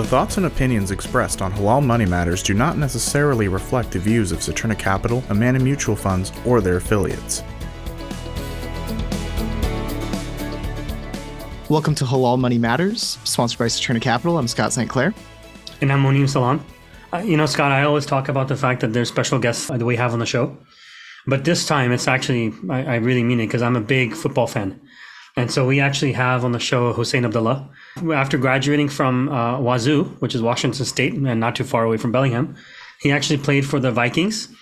The thoughts and opinions expressed on Halal Money Matters do not necessarily reflect the views of Saturna Capital, Amana Mutual Funds, or their affiliates. Welcome to Halal Money Matters, sponsored by Saturna Capital. I'm Scott St. Clair. And I'm Monem Salam. Uh, you know, Scott, I always talk about the fact that there's special guests that we have on the show. But this time it's actually, I, I really mean it because I'm a big football fan. And so we actually have on the show Husain Abdullah. After graduating from uh, Wazoo, which is Washington State and not too far away from Bellingham, he actually played for the Vikings.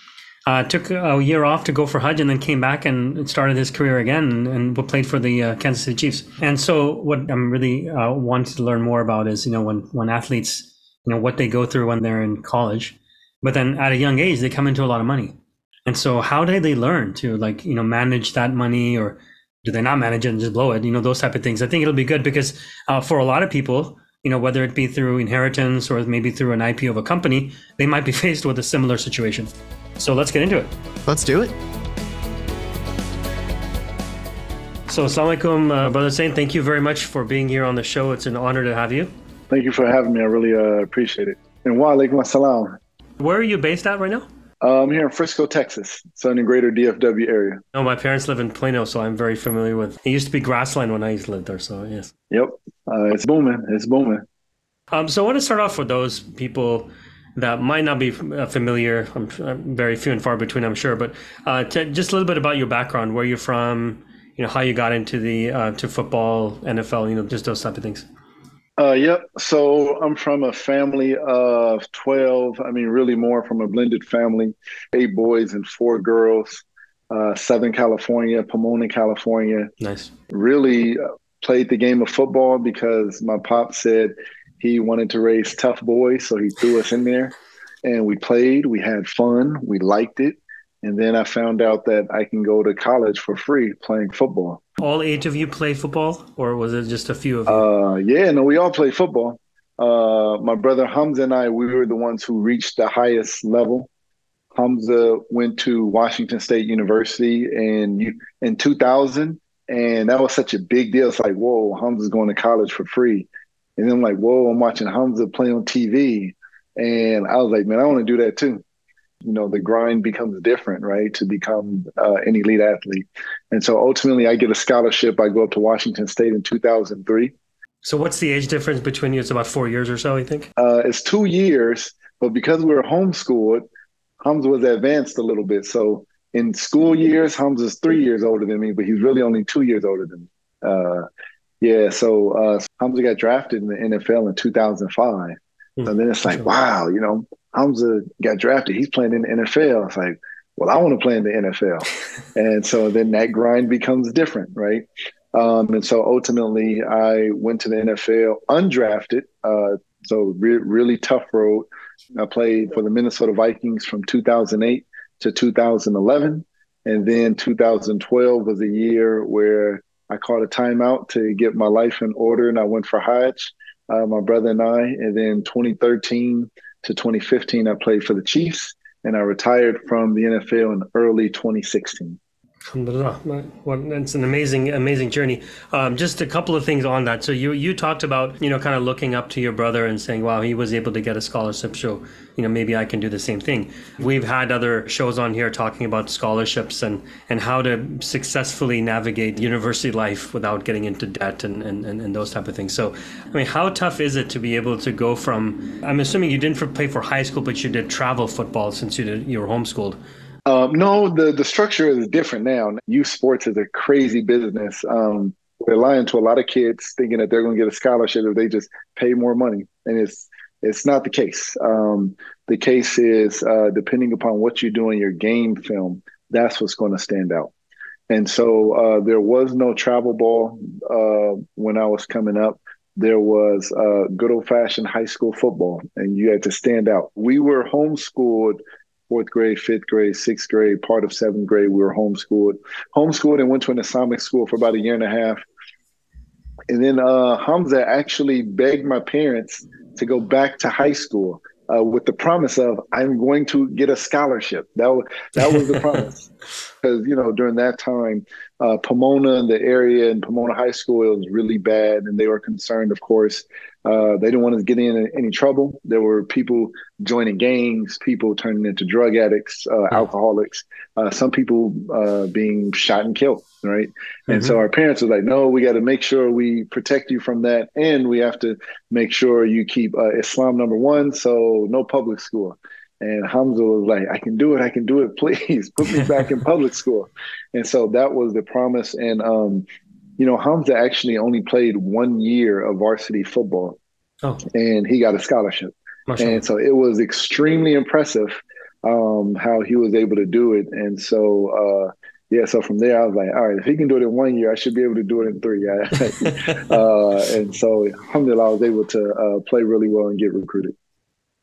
Uh, took a year off to go for Hajj and then came back and started his career again and, and played for the uh, Kansas City Chiefs. And so, what I'm really uh, wanting to learn more about is, you know, when when athletes, you know, what they go through when they're in college, but then at a young age they come into a lot of money. And so, how did they learn to like, you know, manage that money or do they not manage it and just blow it? You know, those type of things. I think it'll be good because uh, for a lot of people, you know, whether it be through inheritance or maybe through an IPO of a company, they might be faced with a similar situation. So let's get into it. Let's do it. So, Assalamu alaikum, uh, Brother Saint. Thank you very much for being here on the show. It's an honor to have you. Thank you for having me. I really uh, appreciate it. And wa alaikum assalam. Where are you based at right now? Uh, I'm here in Frisco, Texas, so in the greater DFW area. No, my parents live in Plano, so I'm very familiar with. It used to be grassland when I used to live there, so yes. Yep, uh, it's booming. It's booming. Um, so I want to start off with those people that might not be uh, familiar. I'm, I'm very few and far between, I'm sure, but uh, t- just a little bit about your background, where you're from, you know, how you got into the uh, to football, NFL, you know, just those type of things. Uh, yep. So I'm from a family of 12. I mean, really more from a blended family, eight boys and four girls. Uh, Southern California, Pomona, California. Nice. Really uh, played the game of football because my pop said he wanted to raise tough boys, so he threw us in there, and we played. We had fun. We liked it, and then I found out that I can go to college for free playing football all eight of you play football, or was it just a few of you? Uh, yeah, no, we all play football. Uh, my brother Hamza and I, we were the ones who reached the highest level. Hamza went to Washington State University in in 2000, and that was such a big deal. It's like, whoa, Hamza's going to college for free, and then I'm like, whoa, I'm watching Hamza play on TV, and I was like, man, I want to do that too you know the grind becomes different right to become uh, an elite athlete. And so ultimately i get a scholarship. I go up to washington state in 2003 so what's the age difference between you? It's about four years or so i think? Uh, it's two years but because we were homeschooled Hamza was advanced a little bit. So in school years Hamza's three years older than me but he's really only two years older than me. Uh, yeah so uh, Hamza got drafted in the nfl in 2005 and so then it's like wow you know Hamza got drafted. He's playing in the NFL. It's like, well, I want to play in the NFL. and so then that grind becomes different, right? Um, and so ultimately, I went to the NFL undrafted. Uh, so re- really tough road. I played for the Minnesota Vikings from 2008 to 2011. And then 2012 was a year where I caught a timeout to get my life in order and I went for Hajj, uh, my brother and I. And then 2013, to 2015, I played for the Chiefs, and I retired from the NFL in early 2016. Well, it's an amazing, amazing journey. Um, just a couple of things on that. So you you talked about you know kind of looking up to your brother and saying, "Wow, he was able to get a scholarship. So you know maybe I can do the same thing." We've had other shows on here talking about scholarships and and how to successfully navigate university life without getting into debt and and, and those type of things. So I mean, how tough is it to be able to go from? I'm assuming you didn't play for high school, but you did travel football since you did you were homeschooled. Um, no, the the structure is different now. Youth sports is a crazy business. Um, they're lying to a lot of kids, thinking that they're going to get a scholarship if they just pay more money, and it's it's not the case. Um, the case is uh, depending upon what you do in your game film, that's what's going to stand out. And so uh, there was no travel ball uh, when I was coming up. There was uh, good old fashioned high school football, and you had to stand out. We were homeschooled fourth grade, fifth grade, sixth grade, part of seventh grade. We were homeschooled, homeschooled, and went to an Islamic school for about a year and a half. And then uh, Hamza actually begged my parents to go back to high school uh, with the promise of I'm going to get a scholarship. That was that was the promise. because you know during that time uh, pomona and the area and pomona high school it was really bad and they were concerned of course uh, they didn't want to get in any trouble there were people joining gangs people turning into drug addicts uh, alcoholics uh, some people uh, being shot and killed right mm-hmm. and so mm-hmm. our parents were like no we got to make sure we protect you from that and we have to make sure you keep uh, islam number one so no public school and Hamza was like, I can do it. I can do it. Please put me back in public school. And so that was the promise. And, um, you know, Hamza actually only played one year of varsity football oh. and he got a scholarship. And so it was extremely impressive um, how he was able to do it. And so, uh, yeah, so from there, I was like, all right, if he can do it in one year, I should be able to do it in three. uh, and so, alhamdulillah, I was able to uh, play really well and get recruited.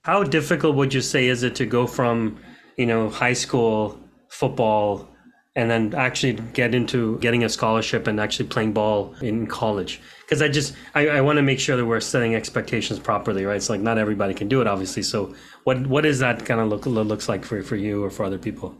How difficult would you say is it to go from, you know, high school football and then actually get into getting a scholarship and actually playing ball in college? Because I just I, I want to make sure that we're setting expectations properly, right? It's like not everybody can do it, obviously. So what what is that kind of look looks like for for you or for other people?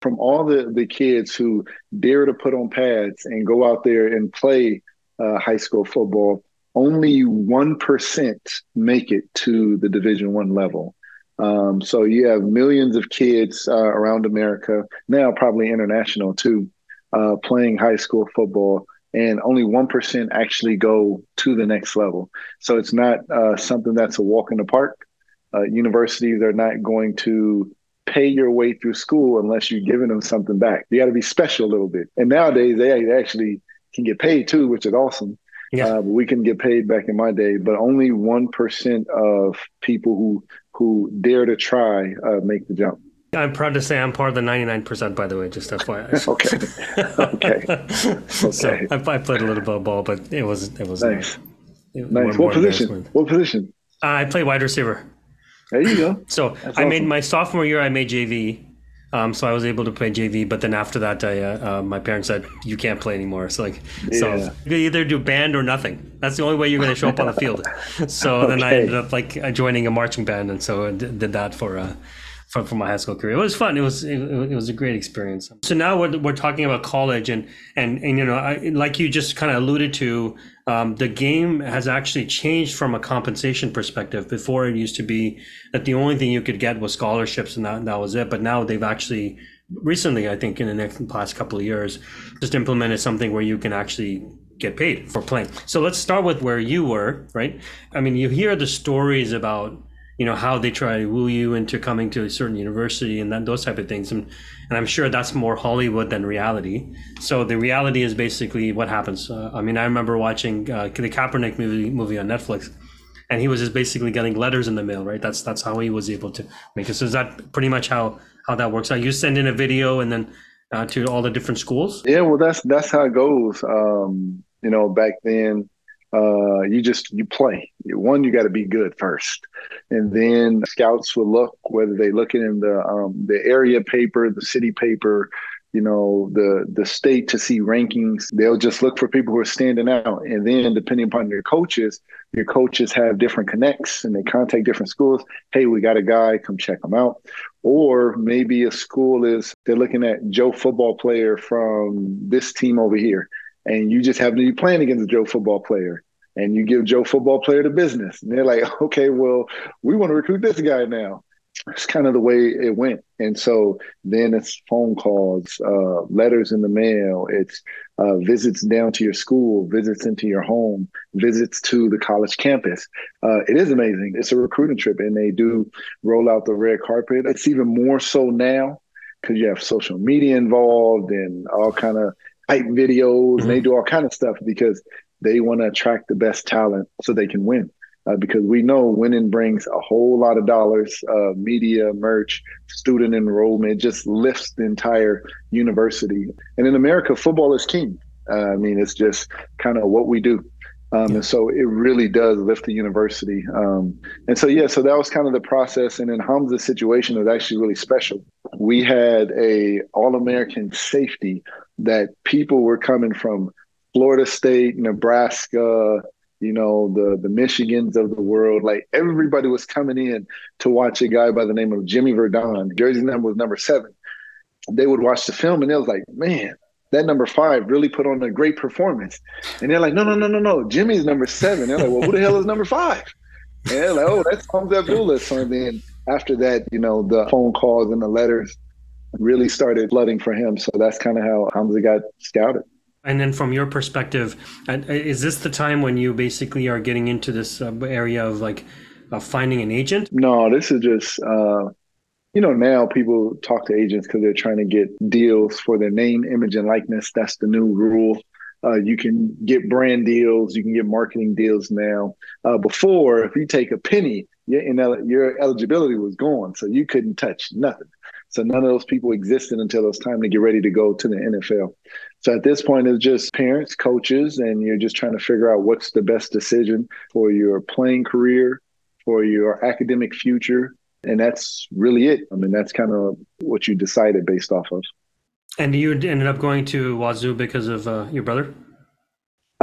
From all the the kids who dare to put on pads and go out there and play uh, high school football, only 1% make it to the division one level um, so you have millions of kids uh, around america now probably international too uh, playing high school football and only 1% actually go to the next level. So it's not uh, something that's a walk in the park. Uh, universities are not going to pay your way through school unless you're giving them something back. You got to be special a little bit. And nowadays they actually can get paid too which is awesome. Yeah. Uh, we can get paid back in my day, but only one percent of people who who dare to try uh, make the jump. I'm proud to say I'm part of the 99%, by the way, just FYI. okay. Okay. So I, I, played a little bit of ball, but it was it was nice. It, nice. What position? What position? Uh, I play wide receiver. There you go. So That's I awesome. made my sophomore year. I made JV, um, so I was able to play JV, but then after that, I, uh, uh, my parents said you can't play anymore. So like, yeah. so you either do band or nothing. That's the only way you're going to show up on the field. So okay. then I ended up like uh, joining a marching band, and so I did that for for, for my high school career. It was fun. It was it, it, was a great experience. So now we're, we're talking about college and and and you know I, like you just kind of alluded to, um, the game has actually changed from a compensation perspective. Before it used to be that the only thing you could get was scholarships and that that was it. But now they've actually recently, I think in the next past couple of years, just implemented something where you can actually get paid for playing. So let's start with where you were, right? I mean, you hear the stories about you know how they try to woo you into coming to a certain university and that those type of things. And, and i'm sure that's more hollywood than reality. So the reality is basically what happens. Uh, i mean i remember watching uh, the kaepernick movie movie on netflix and he was just basically getting letters in the mail right? That's that's how he was able to make it. So is that pretty much how how that works out? You send in a video and then uh, to all the different schools? Yeah well that's that's how it goes. Um you know back then uh, you just you play. One, you got to be good first, and then scouts will look whether they looking in the um, the area paper, the city paper, you know, the the state to see rankings. They'll just look for people who are standing out, and then depending upon your coaches, your coaches have different connects, and they contact different schools. Hey, we got a guy, come check him out. Or maybe a school is they're looking at Joe football player from this team over here and you just happen to be playing against a Joe football player and you give Joe football player the business. And they're like, okay, well, we want to recruit this guy now. It's kind of the way it went. And so then it's phone calls, uh, letters in the mail, it's uh, visits down to your school, visits into your home, visits to the college campus. Uh, it is amazing. It's a recruiting trip, and they do roll out the red carpet. It's even more so now because you have social media involved and all kind of hype videos, mm-hmm. and they do all kind of stuff because they want to attract the best talent so they can win. Uh, because we know winning brings a whole lot of dollars, uh, media, merch, student enrollment, it just lifts the entire university. And in America, football is king. Uh, I mean, it's just kind of what we do. Um, and so it really does lift the university. Um, and so, yeah, so that was kind of the process. And in Hamza's situation, it was actually really special. We had a All-American safety that people were coming from Florida State, Nebraska, you know, the the Michigans of the world. Like everybody was coming in to watch a guy by the name of Jimmy Verdon. Jersey number was number seven. they would watch the film and they was like, man, that number five really put on a great performance. And they're like, no, no, no, no, no. Jimmy's number seven. They're like, well, who the hell is number five? And they're like, oh, that's Hamza Abdullah. So then after that, you know, the phone calls and the letters really started flooding for him. So that's kind of how Hamza got scouted. And then, from your perspective, is this the time when you basically are getting into this uh, area of like uh, finding an agent? No, this is just, uh, you know, now people talk to agents because they're trying to get deals for their name, image, and likeness. That's the new rule. Uh, you can get brand deals, you can get marketing deals now. Uh, before, if you take a penny, your, your eligibility was gone, so you couldn't touch nothing. So none of those people existed until it was time to get ready to go to the NFL. So at this point, it's just parents, coaches, and you're just trying to figure out what's the best decision for your playing career, for your academic future. And that's really it. I mean, that's kind of what you decided based off of. And you ended up going to Wazoo because of uh, your brother?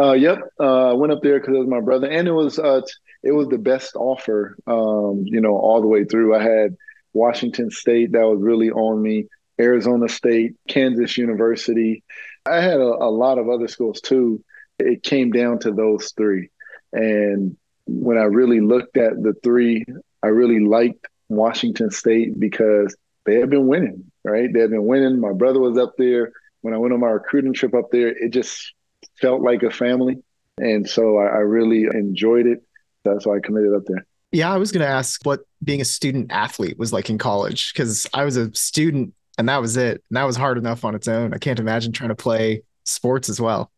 Uh, yep. Uh, I went up there because it was my brother, and it was uh, it was the best offer. Um, you know, all the way through. I had Washington State that was really on me, Arizona State, Kansas University. I had a, a lot of other schools too. It came down to those three. And when I really looked at the three, I really liked Washington State because they had been winning, right? They had been winning. My brother was up there. When I went on my recruiting trip up there, it just felt like a family. And so I, I really enjoyed it. That's why I committed up there. Yeah, I was going to ask what being a student athlete was like in college because I was a student and that was it. And that was hard enough on its own. I can't imagine trying to play sports as well.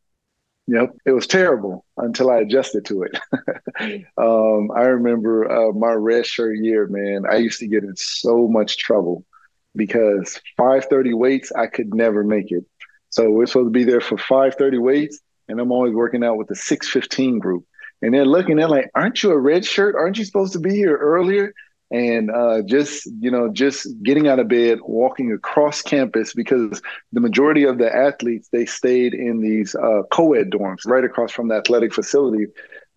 Yep, it was terrible until I adjusted to it. um, I remember uh, my red shirt year, man. I used to get in so much trouble because 5:30 weights, I could never make it. So we're supposed to be there for 5:30 weights, and I'm always working out with the 6:15 group and they're looking, they're like, "Aren't you a red shirt? Aren't you supposed to be here earlier?" And uh, just you know, just getting out of bed, walking across campus because the majority of the athletes they stayed in these uh, co-ed dorms right across from the athletic facility.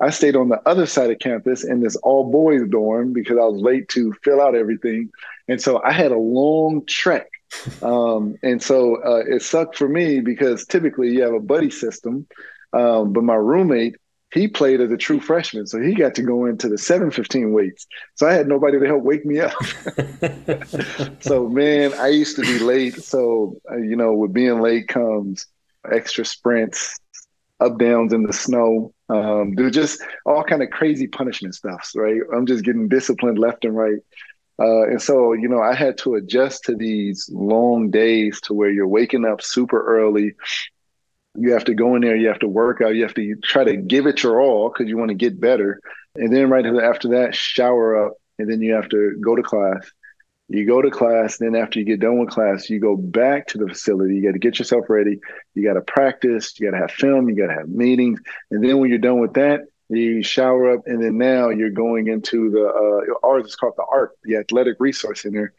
I stayed on the other side of campus in this all boys dorm because I was late to fill out everything, and so I had a long trek um, and so uh, it sucked for me because typically you have a buddy system, um, but my roommate he played as a true freshman, so he got to go into the 715 weights. So I had nobody to help wake me up. so man, I used to be late. So uh, you know, with being late comes extra sprints, up downs in the snow. Um, just all kind of crazy punishment stuffs, right? I'm just getting disciplined left and right. Uh, and so, you know, I had to adjust to these long days to where you're waking up super early, you have to go in there, you have to work out, you have to try to give it your all because you want to get better. And then right after that, shower up, and then you have to go to class. You go to class, then after you get done with class, you go back to the facility. You got to get yourself ready. You got to practice. You got to have film. You got to have meetings. And then when you're done with that, you shower up, and then now you're going into the uh, ours is called the ARC, the Athletic Resource Center,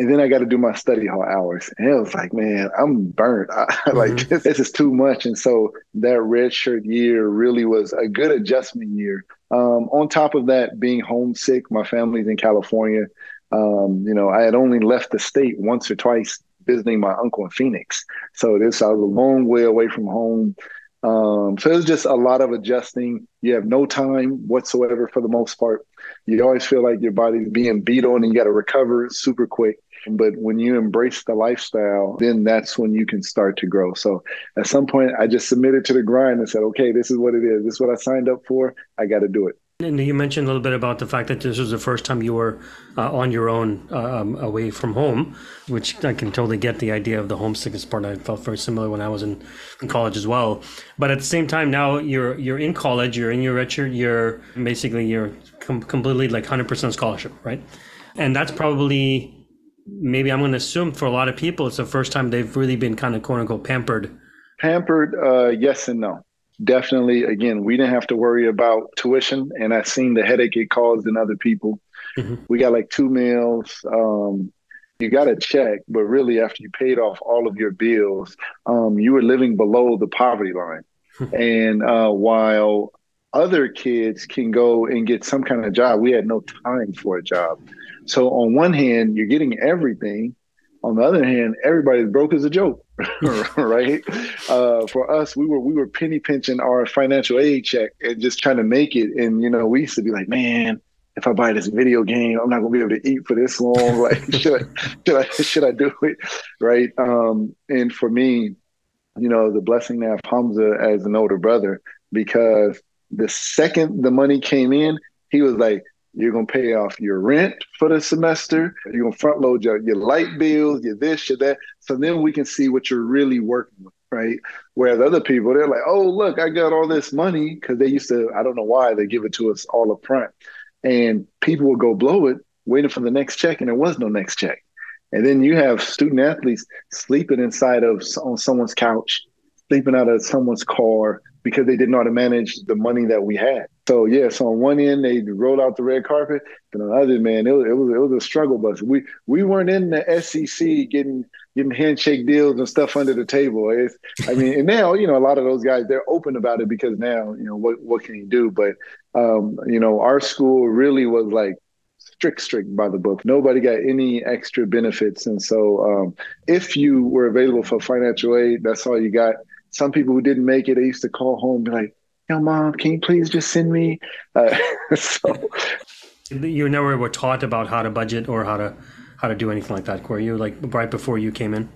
and then I got to do my study hall hours. And it was like, man, I'm burnt. I, mm-hmm. like this, this, is too much. And so that red shirt year really was a good adjustment year. Um, on top of that, being homesick, my family's in California. Um, you know, I had only left the state once or twice visiting my uncle in Phoenix. So this I was a long way away from home. Um, so it was just a lot of adjusting. You have no time whatsoever for the most part. You always feel like your body's being beat on and you got to recover super quick. But when you embrace the lifestyle, then that's when you can start to grow. So at some point, I just submitted to the grind and said, okay, this is what it is. This is what I signed up for. I got to do it. And you mentioned a little bit about the fact that this was the first time you were uh, on your own, um, away from home, which I can totally get the idea of the homesickness part. I felt very similar when I was in, in college as well. But at the same time, now you're you're in college, you're in your redshirt, you're basically you're com- completely like hundred percent scholarship, right? And that's probably maybe I'm going to assume for a lot of people, it's the first time they've really been kind of quote unquote pampered. Pampered, uh, yes and no. Definitely. Again, we didn't have to worry about tuition, and I've seen the headache it caused in other people. Mm-hmm. We got like two meals. Um, you got a check, but really, after you paid off all of your bills, um, you were living below the poverty line. and uh, while other kids can go and get some kind of job, we had no time for a job. So on one hand, you're getting everything, On the other hand, everybody's broke as a joke, right? Uh, for us, we were we were penny pinching our financial aid check and just trying to make it. And you know, we used to be like, man, if I buy this video game, I'm not gonna be able to eat for this long. Like, should I should I should I do it? Right. Um, and for me, you know, the blessing to have Hamza as an older brother, because the second the money came in, he was like, you're gonna pay off your rent for the semester. You're gonna front load your, your light bills, your this, your that. So then we can see what you're really working with, right? Whereas other people, they're like, oh, look, I got all this money because they used to, I don't know why they give it to us all up front. And people will go blow it, waiting for the next check, and there was no next check. And then you have student athletes sleeping inside of on someone's couch, sleeping out of someone's car, because they didn't know how to manage the money that we had. So yeah, so on one end they rolled out the red carpet, but on the other, man, it was it was, it was a struggle bus. We we weren't in the SEC getting getting handshake deals and stuff under the table. It's, I mean, and now you know a lot of those guys they're open about it because now you know what what can you do? But um, you know our school really was like strict strict by the book. Nobody got any extra benefits, and so um, if you were available for financial aid, that's all you got some people who didn't make it, they used to call home and be like, yo, mom, can you please just send me? Uh, so you never were taught about how to budget or how to how to do anything like that, were you? Like right before you came in?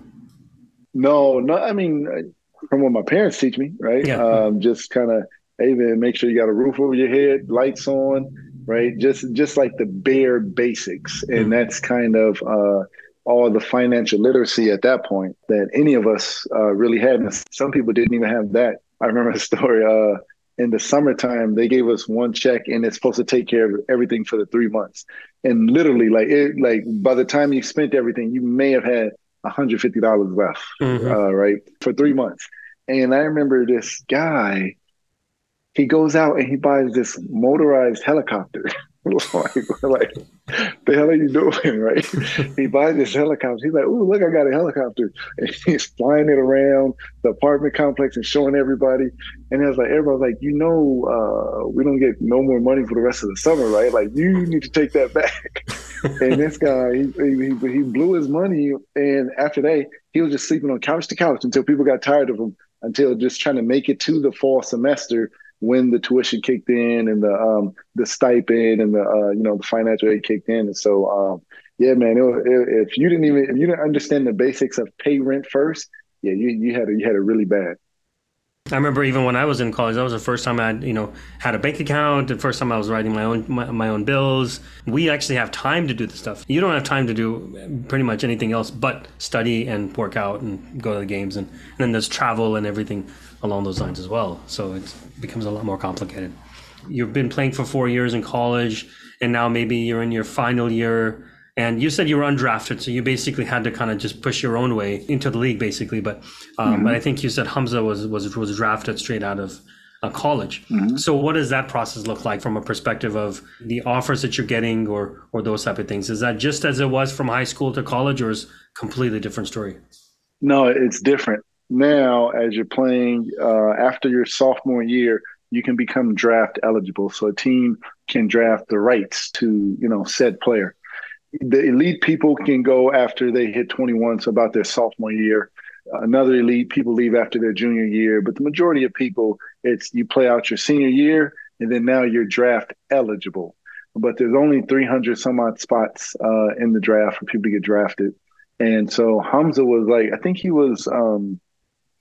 No, no. I mean, from what my parents teach me, right? Yeah. Um, just kind of, hey man, make sure you got a roof over your head, lights on, right? Just just like the bare basics, and mm-hmm. that's kind of. Uh, all the financial literacy at that point that any of us uh, really had. And some people didn't even have that. I remember a story uh, in the summertime, they gave us one check and it's supposed to take care of everything for the three months. And literally, like it, like by the time you spent everything, you may have had $150 left, mm-hmm. uh, right, for three months. And I remember this guy, he goes out and he buys this motorized helicopter. like, like, the hell are you doing, right? he buys this helicopter. He's like, oh, look, I got a helicopter. And he's flying it around the apartment complex and showing everybody. And it was like, everybody's like, you know, uh, we don't get no more money for the rest of the summer, right? Like, you need to take that back. and this guy, he, he, he blew his money. And after that, he was just sleeping on couch to couch until people got tired of him, until just trying to make it to the fall semester when the tuition kicked in and the um, the stipend and the uh, you know the financial aid kicked in. And so um, yeah, man, it, it, if you didn't even if you didn't understand the basics of pay rent first, yeah, you you had a, you had it really bad. I remember even when I was in college, that was the first time I, you know, had a bank account. The first time I was writing my own my, my, own bills. We actually have time to do the stuff. You don't have time to do pretty much anything else but study and work out and go to the games, and, and then there's travel and everything along those lines as well. So it becomes a lot more complicated. You've been playing for four years in college, and now maybe you're in your final year and you said you were undrafted, so you basically had to kind of just push your own way into the league, basically. But um, mm-hmm. but I think you said Hamza was was was drafted straight out of uh, college. Mm-hmm. So what does that process look like from a perspective of the offers that you're getting, or or those type of things? Is that just as it was from high school to college, or is completely different story? No, it's different now. As you're playing uh, after your sophomore year, you can become draft eligible. So a team can draft the rights to you know said player the elite people can go after they hit 21, so about their sophomore year. Another elite people leave after their junior year, but the majority of people, it's you play out your senior year, and then now you're draft eligible. But there's only 300 some odd spots uh, in the draft for people to get drafted, and so Hamza was like, I think he was um,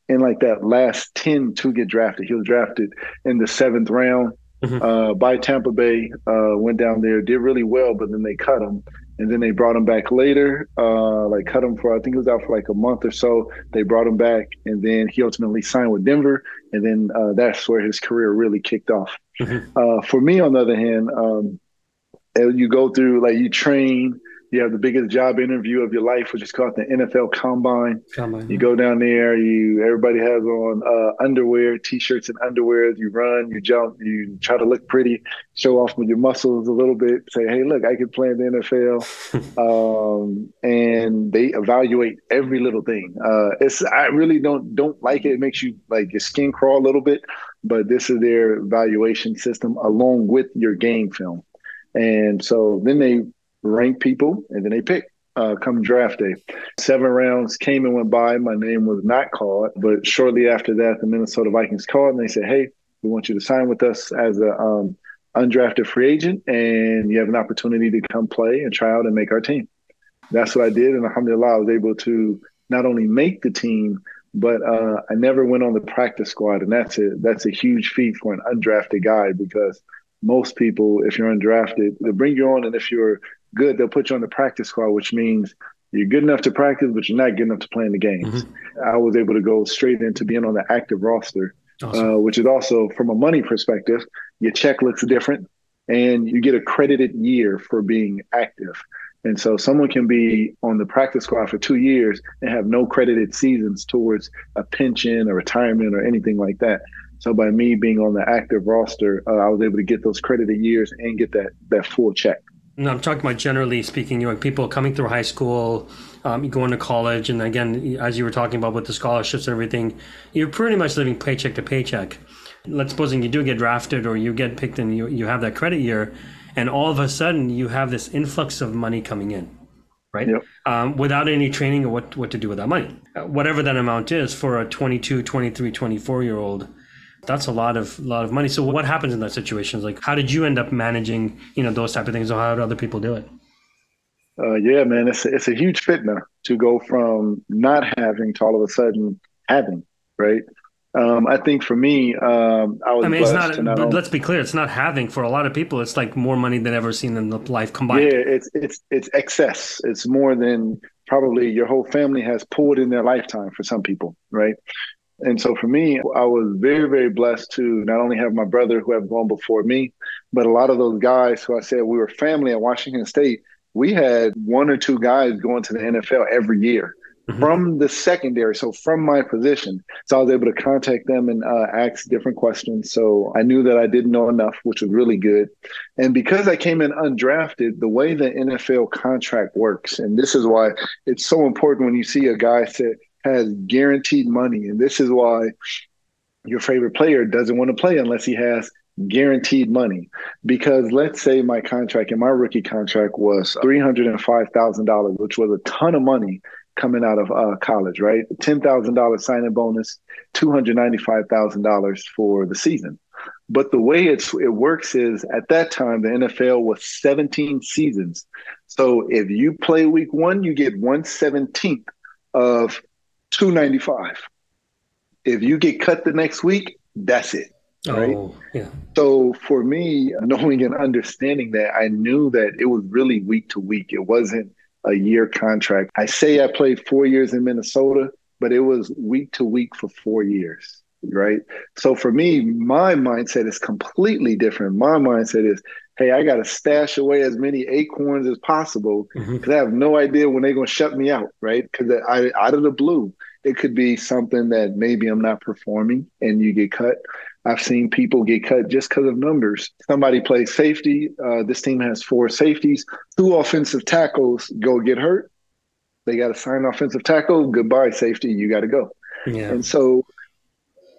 in like that last 10 to get drafted. He was drafted in the seventh round. Mm-hmm. Uh, by Tampa Bay, uh, went down there, did really well, but then they cut him and then they brought him back later, uh, like cut him for I think he was out for like a month or so. They brought him back, and then he ultimately signed with Denver, and then uh, that's where his career really kicked off. Mm-hmm. Uh, for me, on the other hand, um, you go through like you train, you have the biggest job interview of your life, which is called the NFL Combine. Combine you go down there, you everybody has on uh, underwear, t-shirts and underwear. You run, you jump, you try to look pretty, show off with your muscles a little bit. Say, hey, look, I can play in the NFL. um, and they evaluate every little thing. Uh, it's I really don't don't like it. It makes you like your skin crawl a little bit, but this is their evaluation system along with your game film. And so then they rank people and then they pick. uh, come draft day. Seven rounds came and went by. My name was not called, but shortly after that, the Minnesota Vikings called and they said, "Hey, we want you to sign with us as a um, undrafted free agent, and you have an opportunity to come play and try out and make our team." That's what I did, and alhamdulillah, I was able to not only make the team, but uh, I never went on the practice squad, and that's a that's a huge feat for an undrafted guy because most people, if you're undrafted, they'll bring you on, and if you're good, they'll put you on the practice squad, which means you're good enough to practice, but you're not good enough to play in the games. Mm-hmm. I was able to go straight into being on the active roster, awesome. uh, which is also from a money perspective, your check looks different, and you get a credited year for being active. And so someone can be on the practice squad for two years and have no credited seasons towards a pension or retirement or anything like that. So by me being on the active roster, uh, I was able to get those credited years and get that that full check. No, I'm talking about generally speaking, you know, people coming through high school, um, going to college, and again, as you were talking about with the scholarships and everything, you're pretty much living paycheck to paycheck. Let's supposing you do get drafted or you get picked and you, you have that credit year, and all of a sudden you have this influx of money coming in right yep. um, without any training or what, what to do with that money uh, whatever that amount is for a 22 23 24 year old that's a lot of lot of money so what happens in that situation like how did you end up managing you know those type of things or how did other people do it uh, yeah man it's a, it's a huge fitna to go from not having to all of a sudden having right um, I think for me, um, I was. I mean, it's not. not let's be clear, it's not having for a lot of people. It's like more money than ever seen in the life combined. Yeah, it's it's it's excess. It's more than probably your whole family has pulled in their lifetime for some people, right? And so for me, I was very, very blessed to not only have my brother who have gone before me, but a lot of those guys who I said we were family at Washington State. We had one or two guys going to the NFL every year mm-hmm. from the secondary, so from my position. So I was able to contact them and uh, ask different questions. So I knew that I didn't know enough, which was really good. And because I came in undrafted, the way the NFL contract works, and this is why it's so important when you see a guy that has guaranteed money, and this is why your favorite player doesn't want to play unless he has guaranteed money because let's say my contract and my rookie contract was $305,000 which was a ton of money coming out of uh, college, right? $10,000 signing bonus, $295,000 for the season. But the way it's it works is at that time the NFL was 17 seasons. So if you play week one, you get 117th of 295. If you get cut the next week, that's it. Oh, right. Oh, yeah. So for me, knowing and understanding that, I knew that it was really week to week. It wasn't a year contract. I say I played four years in Minnesota, but it was week to week for four years. Right. So for me, my mindset is completely different. My mindset is, hey, I got to stash away as many acorns as possible because mm-hmm. I have no idea when they're going to shut me out. Right. Because I, out of the blue, it could be something that maybe I'm not performing and you get cut. I've seen people get cut just because of numbers. Somebody plays safety. Uh, this team has four safeties. Two offensive tackles go get hurt. They got to sign offensive tackle. Goodbye, safety. You got to go. Yeah. And so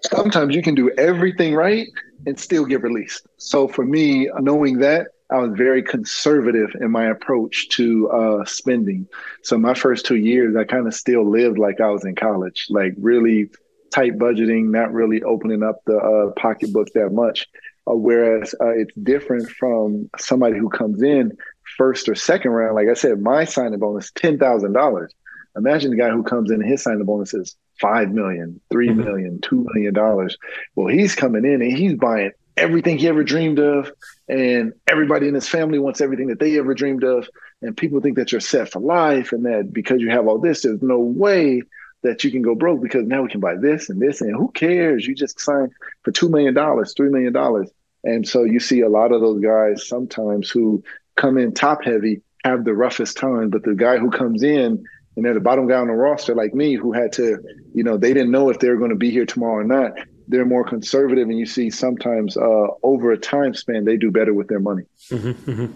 sometimes you can do everything right and still get released. So for me, knowing that, I was very conservative in my approach to uh, spending. So my first two years, I kind of still lived like I was in college, like really tight budgeting, not really opening up the uh, pocketbook that much. Uh, whereas uh, it's different from somebody who comes in first or second round. Like I said, my signing bonus ten thousand dollars. Imagine the guy who comes in and his signing bonus is five million, three mm-hmm. million, two million dollars. Well, he's coming in and he's buying everything he ever dreamed of, and everybody in his family wants everything that they ever dreamed of. And people think that you're set for life, and that because you have all this, there's no way that you can go broke because now we can buy this and this and who cares? You just signed for two million dollars, three million dollars. And so you see a lot of those guys sometimes who come in top heavy have the roughest time, but the guy who comes in and they're the bottom guy on the roster like me who had to, you know, they didn't know if they were going to be here tomorrow or not. They're more conservative, and you see sometimes uh, over a time span they do better with their money. Mm-hmm, mm-hmm.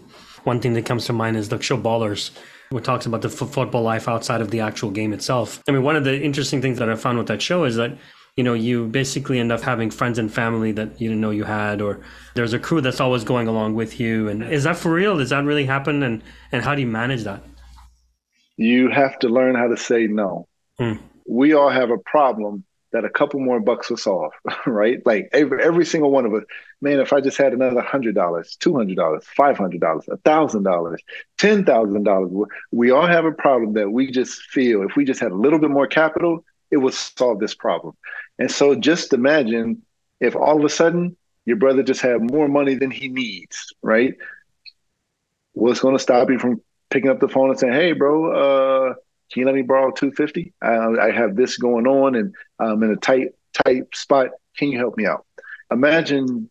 One thing that comes to mind is the show Ballers, what talks about the f- football life outside of the actual game itself. I mean, one of the interesting things that I found with that show is that you know you basically end up having friends and family that you didn't know you had, or there's a crew that's always going along with you. And is that for real? Does that really happen? And and how do you manage that? You have to learn how to say no. Hmm. We all have a problem that a couple more bucks will solve, right? Like every, every single one of us, man, if I just had another $100, $200, $500, $1,000, $10,000, we all have a problem that we just feel if we just had a little bit more capital, it would solve this problem. And so just imagine if all of a sudden your brother just had more money than he needs, right? What's going to stop you from picking up the phone and saying, "Hey, bro, uh, can you let me borrow 250? Uh, I have this going on and I'm in a tight, tight spot. Can you help me out? Imagine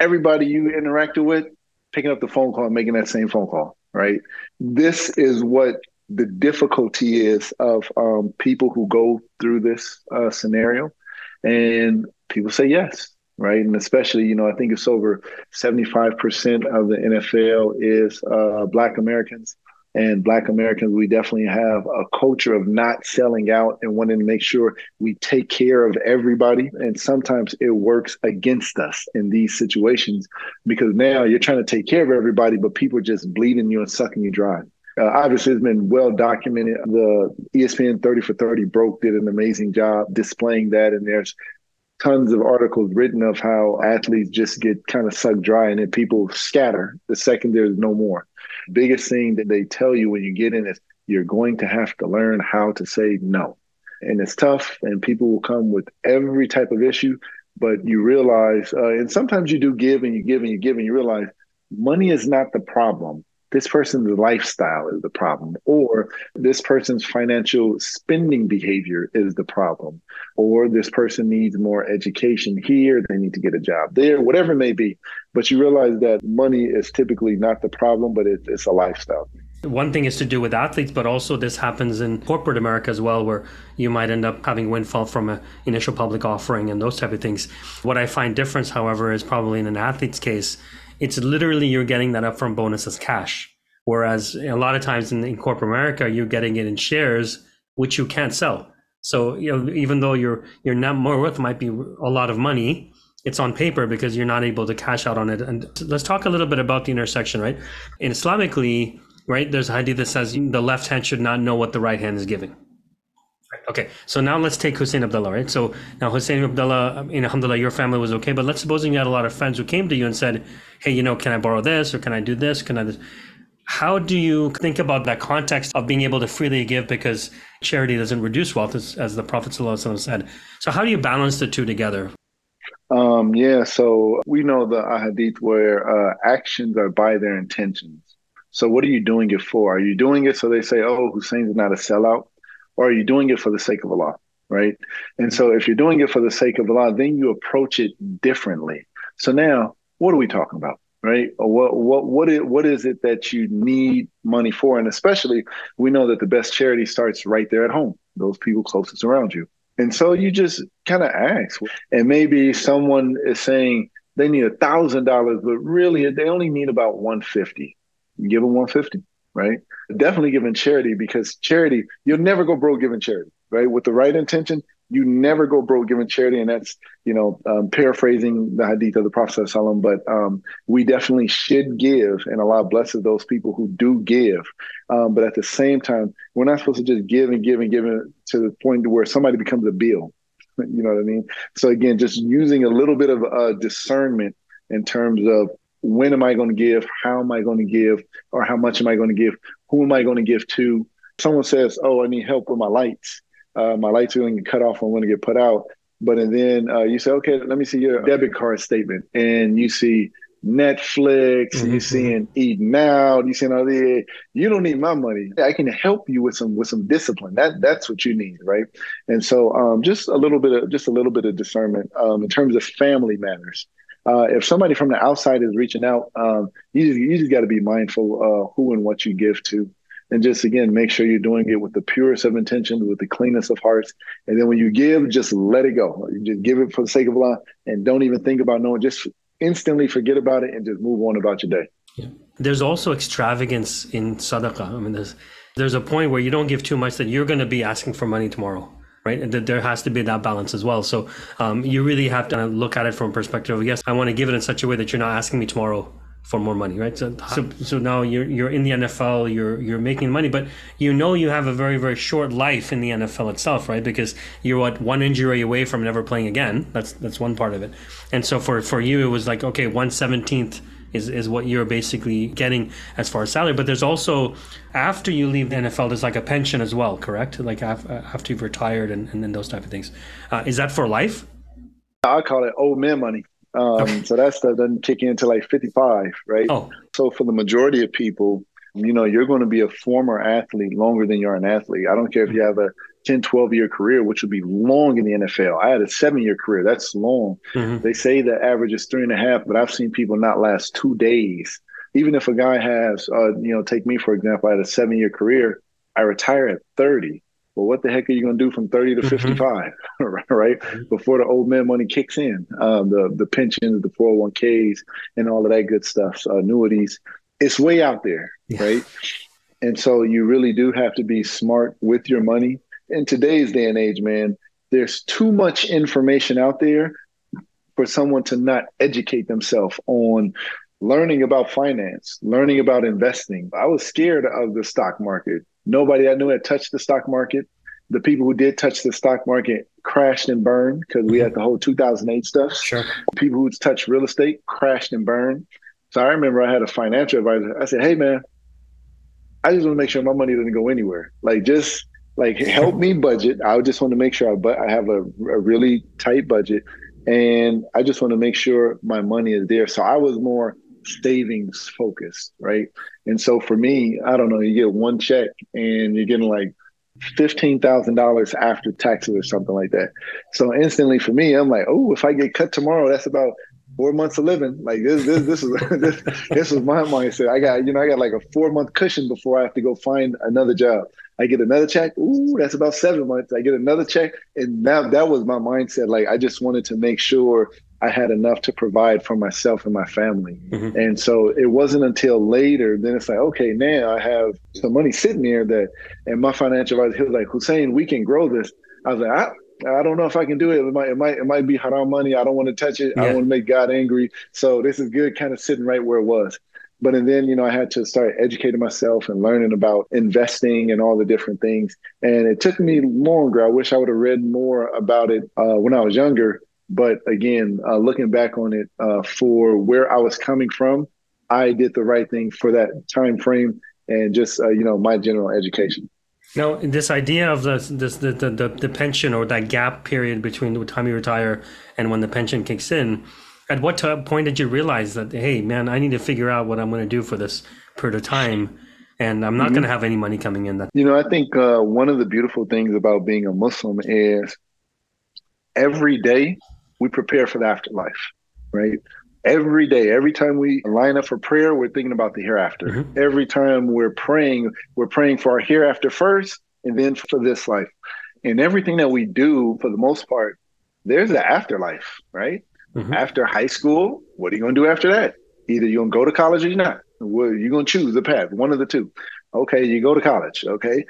everybody you interacted with picking up the phone call and making that same phone call, right? This is what the difficulty is of um, people who go through this uh, scenario. And people say yes, right? And especially, you know, I think it's over 75% of the NFL is uh, Black Americans and black americans we definitely have a culture of not selling out and wanting to make sure we take care of everybody and sometimes it works against us in these situations because now you're trying to take care of everybody but people are just bleeding you and sucking you dry uh, obviously, it's been well documented. The ESPN 30 for 30 broke did an amazing job displaying that, and there's tons of articles written of how athletes just get kind of sucked dry and then people scatter the second there's no more biggest thing that they tell you when you get in is you're going to have to learn how to say no. And it's tough, and people will come with every type of issue, but you realize, uh, and sometimes you do give and you give and you give, and you realize money is not the problem this person's lifestyle is the problem, or this person's financial spending behavior is the problem, or this person needs more education here, they need to get a job there, whatever it may be. But you realize that money is typically not the problem, but it, it's a lifestyle. One thing is to do with athletes, but also this happens in corporate America as well, where you might end up having windfall from an initial public offering and those type of things. What I find difference, however, is probably in an athlete's case, it's literally you're getting that upfront bonus as cash. Whereas a lot of times in, in corporate America, you're getting it in shares, which you can't sell. So you know, even though your your net worth might be a lot of money, it's on paper because you're not able to cash out on it. And let's talk a little bit about the intersection, right? In Islamically, right, there's a hadith that says the left hand should not know what the right hand is giving. Okay, so now let's take Husain Abdullah, right? So now Husain Abdullah, in Alhamdulillah, your family was okay, but let's suppose you had a lot of friends who came to you and said, hey, you know, can I borrow this or can I do this? Can I? This? How do you think about that context of being able to freely give because charity doesn't reduce wealth, as, as the Prophet said? So, how do you balance the two together? Um, yeah, so we know the hadith where uh, actions are by their intentions. So, what are you doing it for? Are you doing it so they say, oh, Husain's not a sellout? Or are you doing it for the sake of Allah? Right. And so, if you're doing it for the sake of Allah, then you approach it differently. So, now what are we talking about? right? What what what is what is it that you need money for? And especially, we know that the best charity starts right there at home. Those people closest around you. And so you just kind of ask, and maybe someone is saying they need a thousand dollars, but really they only need about one fifty. You give them one fifty, right? Definitely giving charity because charity, you'll never go broke giving charity, right? With the right intention, you never go broke giving charity, and that's you know um, paraphrasing the hadith of the Prophet Sallam, but um, we definitely should give, and Allah blesses those people who do give. Um, but at the same time, we're not supposed to just give and give and give to the point where somebody becomes a bill. You know what I mean? So again, just using a little bit of uh, discernment in terms of when am I going to give, how am I going to give, or how much am I going to give, who am I going to give to. Someone says, "Oh, I need help with my lights." uh, my lights are going to get cut off. I'm going to get put out. But and then uh, you say, okay, let me see your debit card statement, and you see Netflix, mm-hmm. you seeing eating out, you seeing all the. You don't need my money. I can help you with some with some discipline. That that's what you need, right? And so, um, just a little bit of just a little bit of discernment um, in terms of family matters. Uh, if somebody from the outside is reaching out, um, you just, you just got to be mindful uh, who and what you give to. And just again make sure you're doing it with the purest of intentions with the cleanest of hearts. And then when you give just let it go. You just give it for the sake of allah and don't even think about knowing. Just instantly forget about it and just move on about your day. Yeah. there's also extravagance in sadaqah i mean there's there's a point where you don't give too much that you're going to be asking for money tomorrow right and there has to be that balance as well so um, you really have to look at it from a perspective of yes i want to give it in such a way that you're not asking me tomorrow for more money, right? So, so, so now you're you're in the NFL, you're you're making money, but you know you have a very very short life in the NFL itself, right? Because you're what one injury away from never playing again. That's that's one part of it. And so for for you, it was like okay, one seventeenth is, is what you're basically getting as far as salary. But there's also, after you leave the NFL, there's like a pension as well, correct? Like after you've retired and, and then those type of things. Uh, is that for life? I call it old man money. Um, so that stuff doesn't kick in until like 55, right? Oh. So for the majority of people, you know, you're going to be a former athlete longer than you're an athlete. I don't care if you have a 10, 12 year career, which would be long in the NFL. I had a seven year career. That's long. Mm-hmm. They say the average is three and a half, but I've seen people not last two days. Even if a guy has, uh, you know, take me, for example, I had a seven year career. I retire at 30. Well, what the heck are you going to do from 30 to mm-hmm. 55, right? Mm-hmm. Before the old man money kicks in, um, the, the pensions, the 401ks, and all of that good stuff, so annuities. It's way out there, yeah. right? And so you really do have to be smart with your money in today's day and age, man, there's too much information out there for someone to not educate themselves on learning about finance, learning about investing. I was scared of the stock market. Nobody I knew had touched the stock market. The people who did touch the stock market crashed and burned because we had the whole 2008 stuff. Sure. People who touched real estate crashed and burned. So I remember I had a financial advisor. I said, "Hey, man, I just want to make sure my money doesn't go anywhere. Like, just like help me budget. I just want to make sure I, but I have a, a really tight budget, and I just want to make sure my money is there. So I was more savings focused, right? And so for me, I don't know, you get one check and you're getting like fifteen thousand dollars after taxes or something like that. So instantly for me, I'm like, oh, if I get cut tomorrow, that's about four months of living. Like this, this, this is this, this was my mindset. I got, you know, I got like a four month cushion before I have to go find another job. I get another check. Ooh, that's about seven months. I get another check, and now that was my mindset. Like I just wanted to make sure I had enough to provide for myself and my family. Mm-hmm. And so it wasn't until later, then it's like, okay, now I have some money sitting there that, and my financial advisor, he was like, Husain, we can grow this. I was like, I, I don't know if I can do it. It might, it might, it might be haram money. I don't want to touch it. Yeah. I don't want to make God angry. So this is good, kind of sitting right where it was. But and then, you know, I had to start educating myself and learning about investing and all the different things. And it took me longer. I wish I would have read more about it uh, when I was younger. But again, uh, looking back on it, uh, for where I was coming from, I did the right thing for that time frame and just uh, you know my general education. Now, this idea of the, this, the, the the pension or that gap period between the time you retire and when the pension kicks in, at what t- point did you realize that hey man i need to figure out what i'm going to do for this period of time and i'm not mm-hmm. going to have any money coming in that you know i think uh, one of the beautiful things about being a muslim is every day we prepare for the afterlife right every day every time we line up for prayer we're thinking about the hereafter mm-hmm. every time we're praying we're praying for our hereafter first and then for this life and everything that we do for the most part there's the afterlife right Mm-hmm. After high school, what are you going to do after that? Either you're going to go to college or you're not. Well, you're going to choose the path, one of the two. Okay, you go to college. Okay.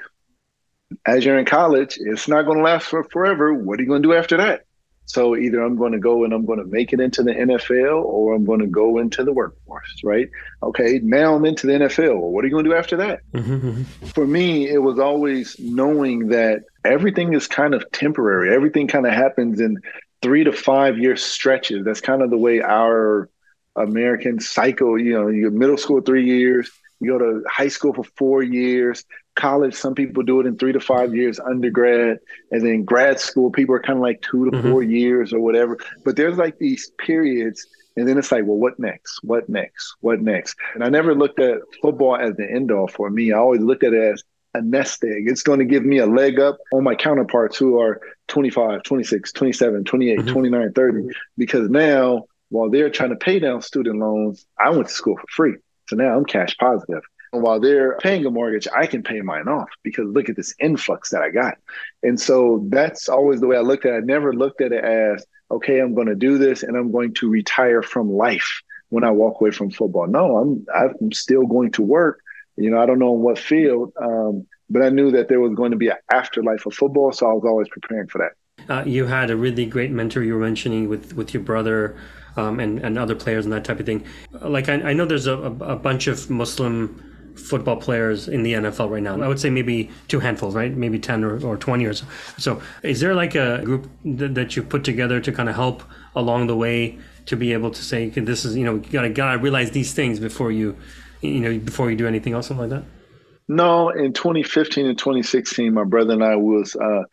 As you're in college, it's not going to last for forever. What are you going to do after that? So either I'm going to go and I'm going to make it into the NFL or I'm going to go into the workforce, right? Okay, now I'm into the NFL. Well, what are you going to do after that? Mm-hmm, mm-hmm. For me, it was always knowing that everything is kind of temporary. Everything kind of happens in three to five year stretches. That's kind of the way our American cycle, you know, your middle school three years, you go to high school for four years, college, some people do it in three to five years, undergrad, and then grad school, people are kind of like two to mm-hmm. four years or whatever. But there's like these periods, and then it's like, well, what next? What next? What next? And I never looked at football as the end all for me. I always looked at it as a nest egg. It's going to give me a leg up on my counterparts who are 25, 26, 27, 28, mm-hmm. 29, 30. Because now, while they're trying to pay down student loans, I went to school for free. So now I'm cash positive. And while they're paying a mortgage, I can pay mine off because look at this influx that I got. And so that's always the way I looked at it. I never looked at it as, okay, I'm going to do this and I'm going to retire from life when I walk away from football. No, I'm I'm still going to work you know, I don't know in what field, um, but I knew that there was going to be an afterlife of football, so I was always preparing for that. Uh, you had a really great mentor you were mentioning with with your brother um, and and other players and that type of thing. Like I, I know there's a, a bunch of Muslim football players in the NFL right now. I would say maybe two handfuls, right? Maybe 10 or, or 20 or so. So is there like a group that, that you put together to kind of help along the way to be able to say, this is, you know, you gotta, gotta realize these things before you, you know, before you do anything else, something like that? No, in 2015 and 2016, my brother and I was uh,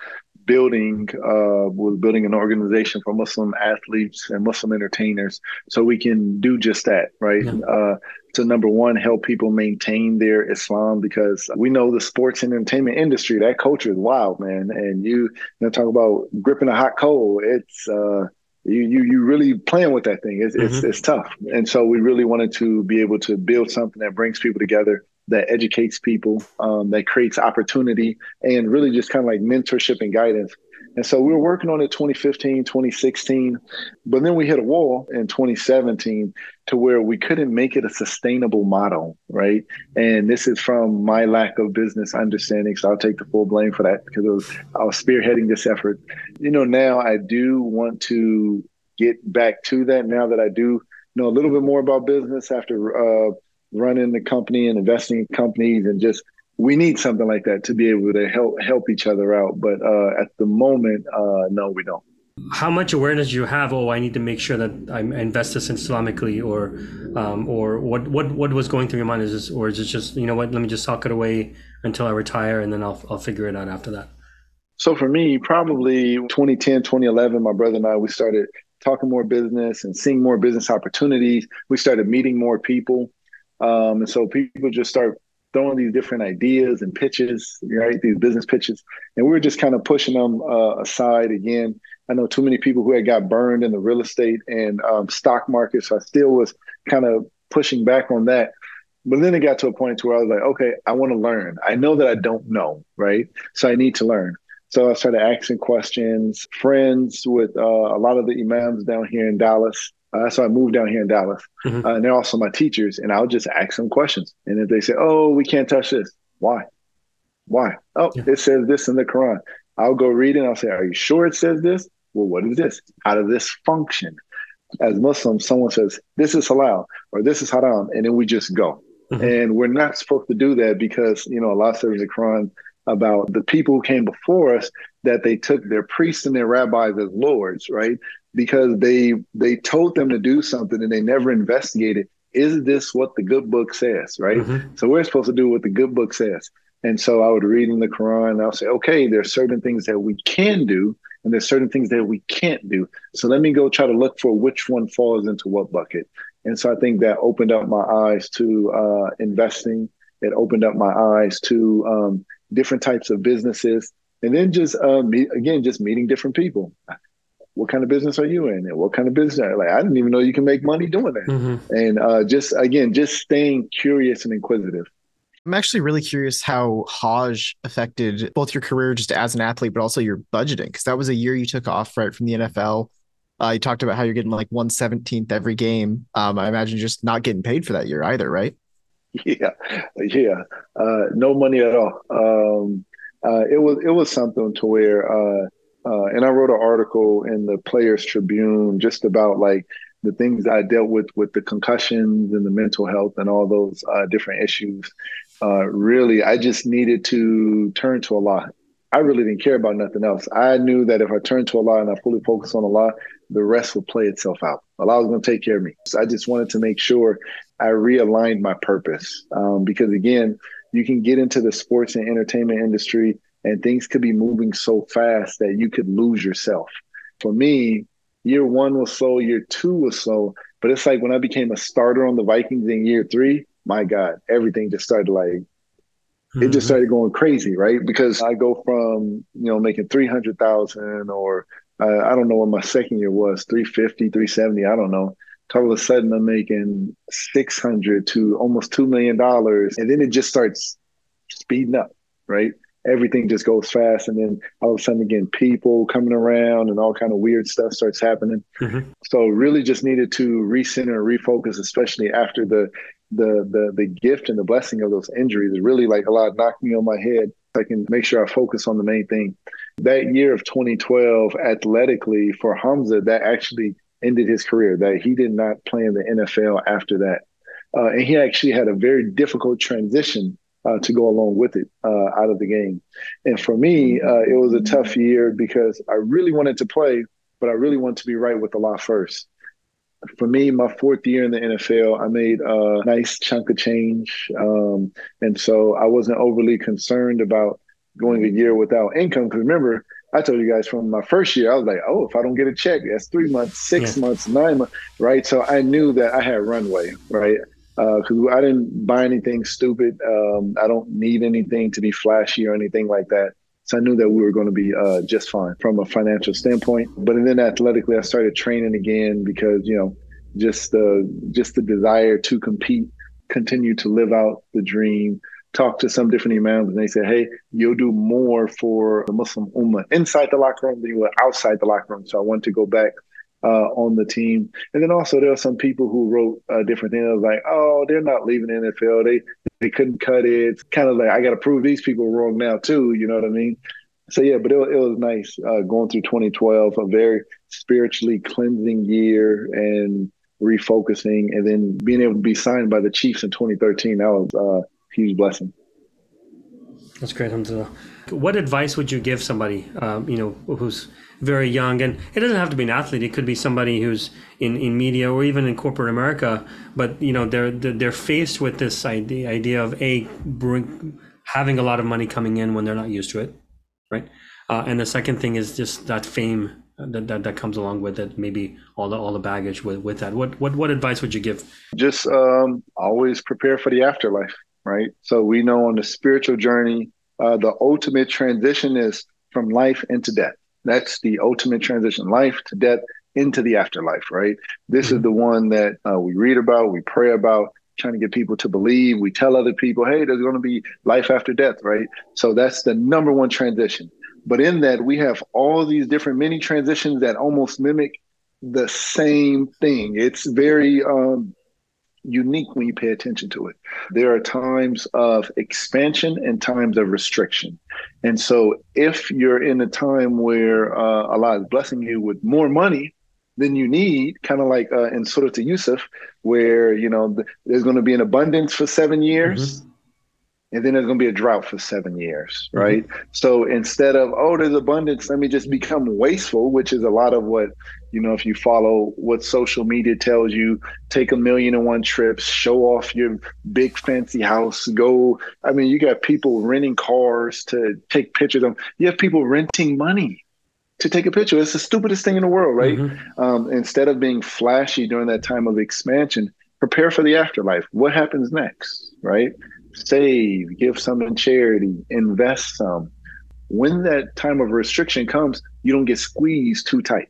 building uh, was building an organization for Muslim athletes and Muslim entertainers, so we can do just that, right? Yeah. Uh, to number one, help people maintain their Islam because we know the sports and entertainment industry that culture is wild, man. And you, you know, talk about gripping a hot coal. It's uh, you you you really playing with that thing. It's, mm-hmm. it's it's tough, and so we really wanted to be able to build something that brings people together that educates people, um, that creates opportunity, and really just kind of like mentorship and guidance. And so we were working on it 2015, 2016, but then we hit a wall in 2017 to where we couldn't make it a sustainable model, right? And this is from my lack of business understanding. So I'll take the full blame for that because was, I was spearheading this effort. You know, now I do want to get back to that now that I do know a little bit more about business after uh, running the company and investing in companies and just we need something like that to be able to help help each other out. But uh, at the moment, uh, no, we don't. How much awareness do you have? Oh, I need to make sure that I invest this Islamically, or um, or what what what was going through your mind? Is this, or is it just you know what? Let me just sock it away until I retire, and then I'll I'll figure it out after that. So for me, probably 2010, 2011, my brother and I we started talking more business and seeing more business opportunities. We started meeting more people. Um, and so people just start throwing these different ideas and pitches, right? These business pitches, and we were just kind of pushing them uh, aside. Again, I know too many people who had got burned in the real estate and um, stock market, so I still was kind of pushing back on that. But then it got to a point to where I was like, okay, I want to learn. I know that I don't know, right? So I need to learn. So I started asking questions. Friends with uh, a lot of the imams down here in Dallas, uh, so I moved down here in Dallas, mm-hmm. uh, and they're also my teachers. And I'll just ask them questions, and if they say, "Oh, we can't touch this," why? Why? Oh, yeah. it says this in the Quran. I'll go read it. and I'll say, "Are you sure it says this?" Well, what is this? How does this function? As Muslims, someone says, "This is halal" or "This is haram," and then we just go. Mm-hmm. And we're not supposed to do that because you know Allah says in the Quran about the people who came before us that they took their priests and their rabbis as lords, right? Because they they told them to do something and they never investigated is this what the good book says right? Mm-hmm. so we're supposed to do what the good book says. And so i would read in the quran and i'll say okay there's certain things that we can do and there's certain things that we can't do. So let me go try to look for which one falls into what bucket. And so i think that opened up my eyes to uh, investing. It opened up my eyes to um, different types of businesses and then just uh, meet, again just meeting different people what kind of business are you in? And what kind of business like i didn't even know you can make money doing that. Mm-hmm. and uh, just again just staying curious and inquisitive. I'm actually really curious how hajj affected both your career just as an athlete but also your budgeting because that was a year you took off right from the nfl uh, you talked about how you're getting like 117th every game. Um, i imagine just not getting paid for that year either right? Yeah. Yeah. Uh, no money at all. Um, uh, it was it was something to where uh, and I wrote an article in the Players Tribune just about like the things I dealt with with the concussions and the mental health and all those uh, different issues. Uh, really, I just needed to turn to Allah. I really didn't care about nothing else. I knew that if I turned to Allah and I fully focused on Allah, the rest would play itself out. Allah was going to take care of me. So I just wanted to make sure I realigned my purpose um, because again, you can get into the sports and entertainment industry and things could be moving so fast that you could lose yourself. For me, year one was slow, year two was slow, but it's like when I became a starter on the Vikings in year three, my God, everything just started like mm-hmm. it just mm-hmm. started going crazy, right? Because I go from you know making three hundred thousand or uh, I don't know what my second year was 350 370 i don't know all of a sudden i'm making 600 to almost $2 million and then it just starts speeding up right everything just goes fast and then all of a sudden again people coming around and all kind of weird stuff starts happening mm-hmm. so really just needed to recenter and refocus especially after the the the the gift and the blessing of those injuries really like Allah knocked me on my head i can make sure i focus on the main thing that year of 2012 athletically for hamza that actually ended his career. That he did not play in the NFL after that, uh, and he actually had a very difficult transition uh, to go along with it uh, out of the game. And for me, uh, it was a tough year because I really wanted to play, but I really wanted to be right with Allah first. For me, my fourth year in the NFL, I made a nice chunk of change. Um, and so I wasn't overly concerned about going a year without income. Because remember, I told you guys from my first year, I was like, oh, if I don't get a check, that's three months, six yeah. months, nine months, right? So I knew that I had runway, right? Because uh, I didn't buy anything stupid. Um, I don't need anything to be flashy or anything like that. So I knew that we were going to be uh, just fine from a financial standpoint. But then athletically, I started training again because you know just the just the desire to compete, continue to live out the dream. Talk to some different imams, and they said, "Hey, you'll do more for the Muslim ummah inside the locker room than you will outside the locker room." So I wanted to go back uh, on the team. And then also there are some people who wrote uh, different things like, oh, they're not leaving the NFL. They they couldn't cut it. It's kind of like I got to prove these people wrong now too. You know what I mean? So yeah, but it, it was nice uh, going through 2012, a very spiritually cleansing year and refocusing, and then being able to be signed by the Chiefs in 2013. That was uh, a huge blessing. That's great, Hamza. What advice would you give somebody, um, you know, who's very young, and it doesn't have to be an athlete. It could be somebody who's in, in media or even in corporate America. But you know, they're they're faced with this idea idea of a bring, having a lot of money coming in when they're not used to it, right? Uh, and the second thing is just that fame that, that, that comes along with it. Maybe all the all the baggage with, with that. What what what advice would you give? Just um, always prepare for the afterlife, right? So we know on the spiritual journey, uh, the ultimate transition is from life into death. That's the ultimate transition, life to death into the afterlife, right? This mm-hmm. is the one that uh, we read about, we pray about, trying to get people to believe. We tell other people, hey, there's going to be life after death, right? So that's the number one transition. But in that, we have all these different mini transitions that almost mimic the same thing. It's very um, unique when you pay attention to it. There are times of expansion and times of restriction. And so if you're in a time where uh, Allah is blessing you with more money than you need, kind of like uh, in Surah to Yusuf, where, you know, there's going to be an abundance for seven years. Mm-hmm and then there's going to be a drought for seven years, mm-hmm. right? Mm-hmm. So instead of oh, there's abundance, let me just become wasteful, which is a lot of what you know. If you follow what social media tells you, take a million and one trips, show off your big fancy house, go. I mean, you got people renting cars to take pictures of. You have people renting money to take a picture. It's the stupidest thing in the world, right? Mm-hmm. Um, instead of being flashy during that time of expansion, prepare for the afterlife. What happens next, right? Save, give some in charity, invest some. When that time of restriction comes, you don't get squeezed too tight.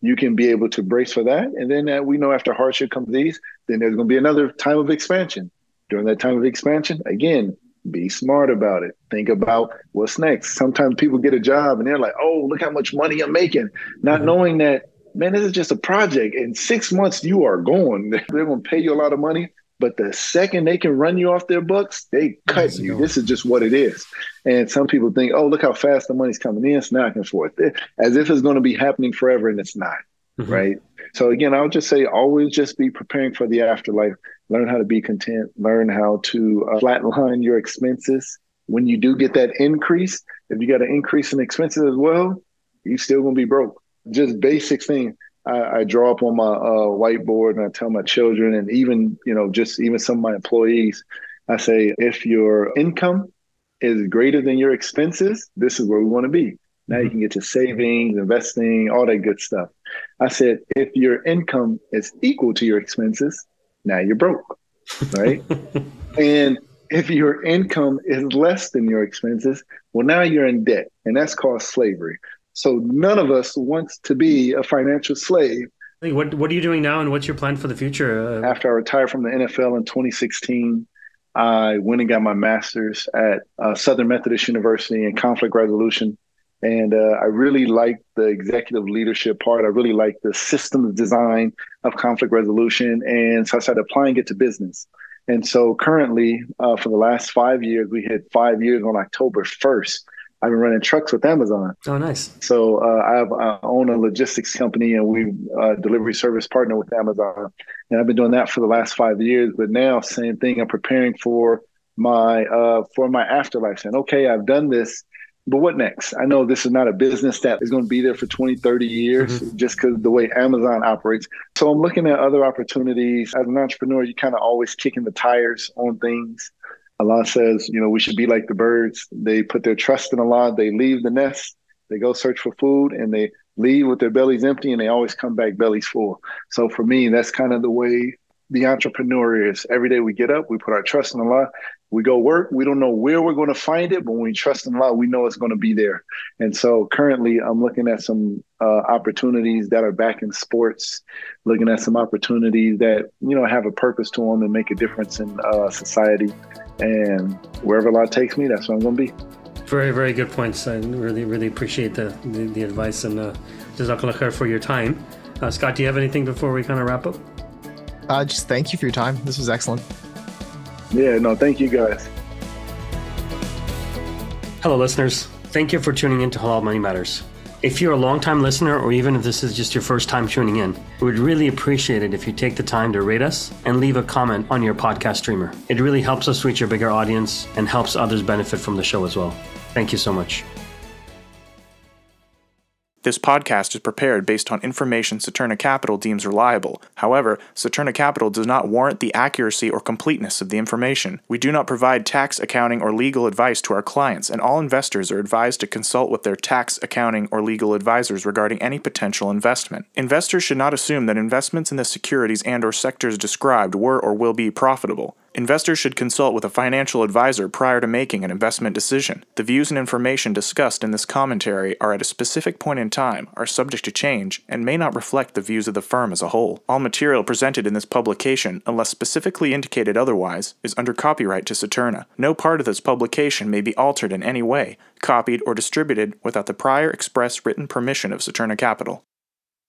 You can be able to brace for that. And then uh, we know after hardship comes ease, then there's going to be another time of expansion. During that time of expansion, again, be smart about it. Think about what's next. Sometimes people get a job and they're like, oh, look how much money I'm making, not mm-hmm. knowing that, man, this is just a project. In six months, you are going. They're going to pay you a lot of money but the second they can run you off their books, they cut you. This is just what it is. And some people think, oh, look how fast the money's coming in, snack and it. as if it's going to be happening forever, and it's not. Mm-hmm. Right. So again, I'll just say always just be preparing for the afterlife. Learn how to be content. Learn how to uh, flatline your expenses. When you do get that increase, if you got an increase in expenses as well, you still gonna be broke. Just basic thing. I, I draw up on my uh, whiteboard and I tell my children and even you know just even some of my employees, I say if your income is greater than your expenses, this is where we want to be. Now you mm-hmm. can get to savings, investing, all that good stuff. I said, if your income is equal to your expenses, now you're broke, right? and if your income is less than your expenses, well, now you're in debt, and that's called slavery. So none of us wants to be a financial slave. What What are you doing now, and what's your plan for the future? Uh, After I retired from the NFL in 2016, I went and got my master's at uh, Southern Methodist University in conflict resolution. And uh, I really like the executive leadership part. I really like the systems design of conflict resolution. And so I started applying it to business. And so currently, uh, for the last five years, we had five years on October 1st I've been running trucks with Amazon. Oh, nice. So uh, I, have, I own a logistics company, and we uh, delivery service partner with Amazon, and I've been doing that for the last five years. But now, same thing. I'm preparing for my uh, for my afterlife, saying, okay, I've done this but what next? I know this is not a business that is going to be there for 20, 30 years mm-hmm. just because the way Amazon operates. So I'm looking at other opportunities. As an entrepreneur, you kind of always kicking the tires on things. Allah says, you know, we should be like the birds. They put their trust in Allah. They leave the nest. They go search for food and they leave with their bellies empty and they always come back bellies full. So for me, that's kind of the way the entrepreneur is. Every day we get up, we put our trust in Allah we go work. We don't know where we're going to find it, but when we trust in Allah, we know it's going to be there. And so currently, I'm looking at some uh, opportunities that are back in sports, looking at some opportunities that you know have a purpose to them and make a difference in uh, society. And wherever Allah takes me, that's where I'm going to be. Very, very good points. I really, really appreciate the the, the advice and uh, Jazakallah khair for your time. Uh, Scott, do you have anything before we kind of wrap up? Uh, just thank you for your time. This was excellent. Yeah, no, thank you guys. Hello, listeners. Thank you for tuning in to Halal Money Matters. If you're a long-time listener, or even if this is just your first time tuning in, we would really appreciate it if you take the time to rate us and leave a comment on your podcast streamer. It really helps us reach a bigger audience and helps others benefit from the show as well. Thank you so much. This podcast is prepared based on information Saturna Capital deems reliable. However, Saturna Capital does not warrant the accuracy or completeness of the information. We do not provide tax, accounting, or legal advice to our clients, and all investors are advised to consult with their tax, accounting, or legal advisors regarding any potential investment. Investors should not assume that investments in the securities and or sectors described were or will be profitable. Investors should consult with a financial advisor prior to making an investment decision. The views and information discussed in this commentary are at a specific point in time, are subject to change, and may not reflect the views of the firm as a whole. All material presented in this publication, unless specifically indicated otherwise, is under copyright to Saturna. No part of this publication may be altered in any way, copied, or distributed without the prior express written permission of Saturna Capital.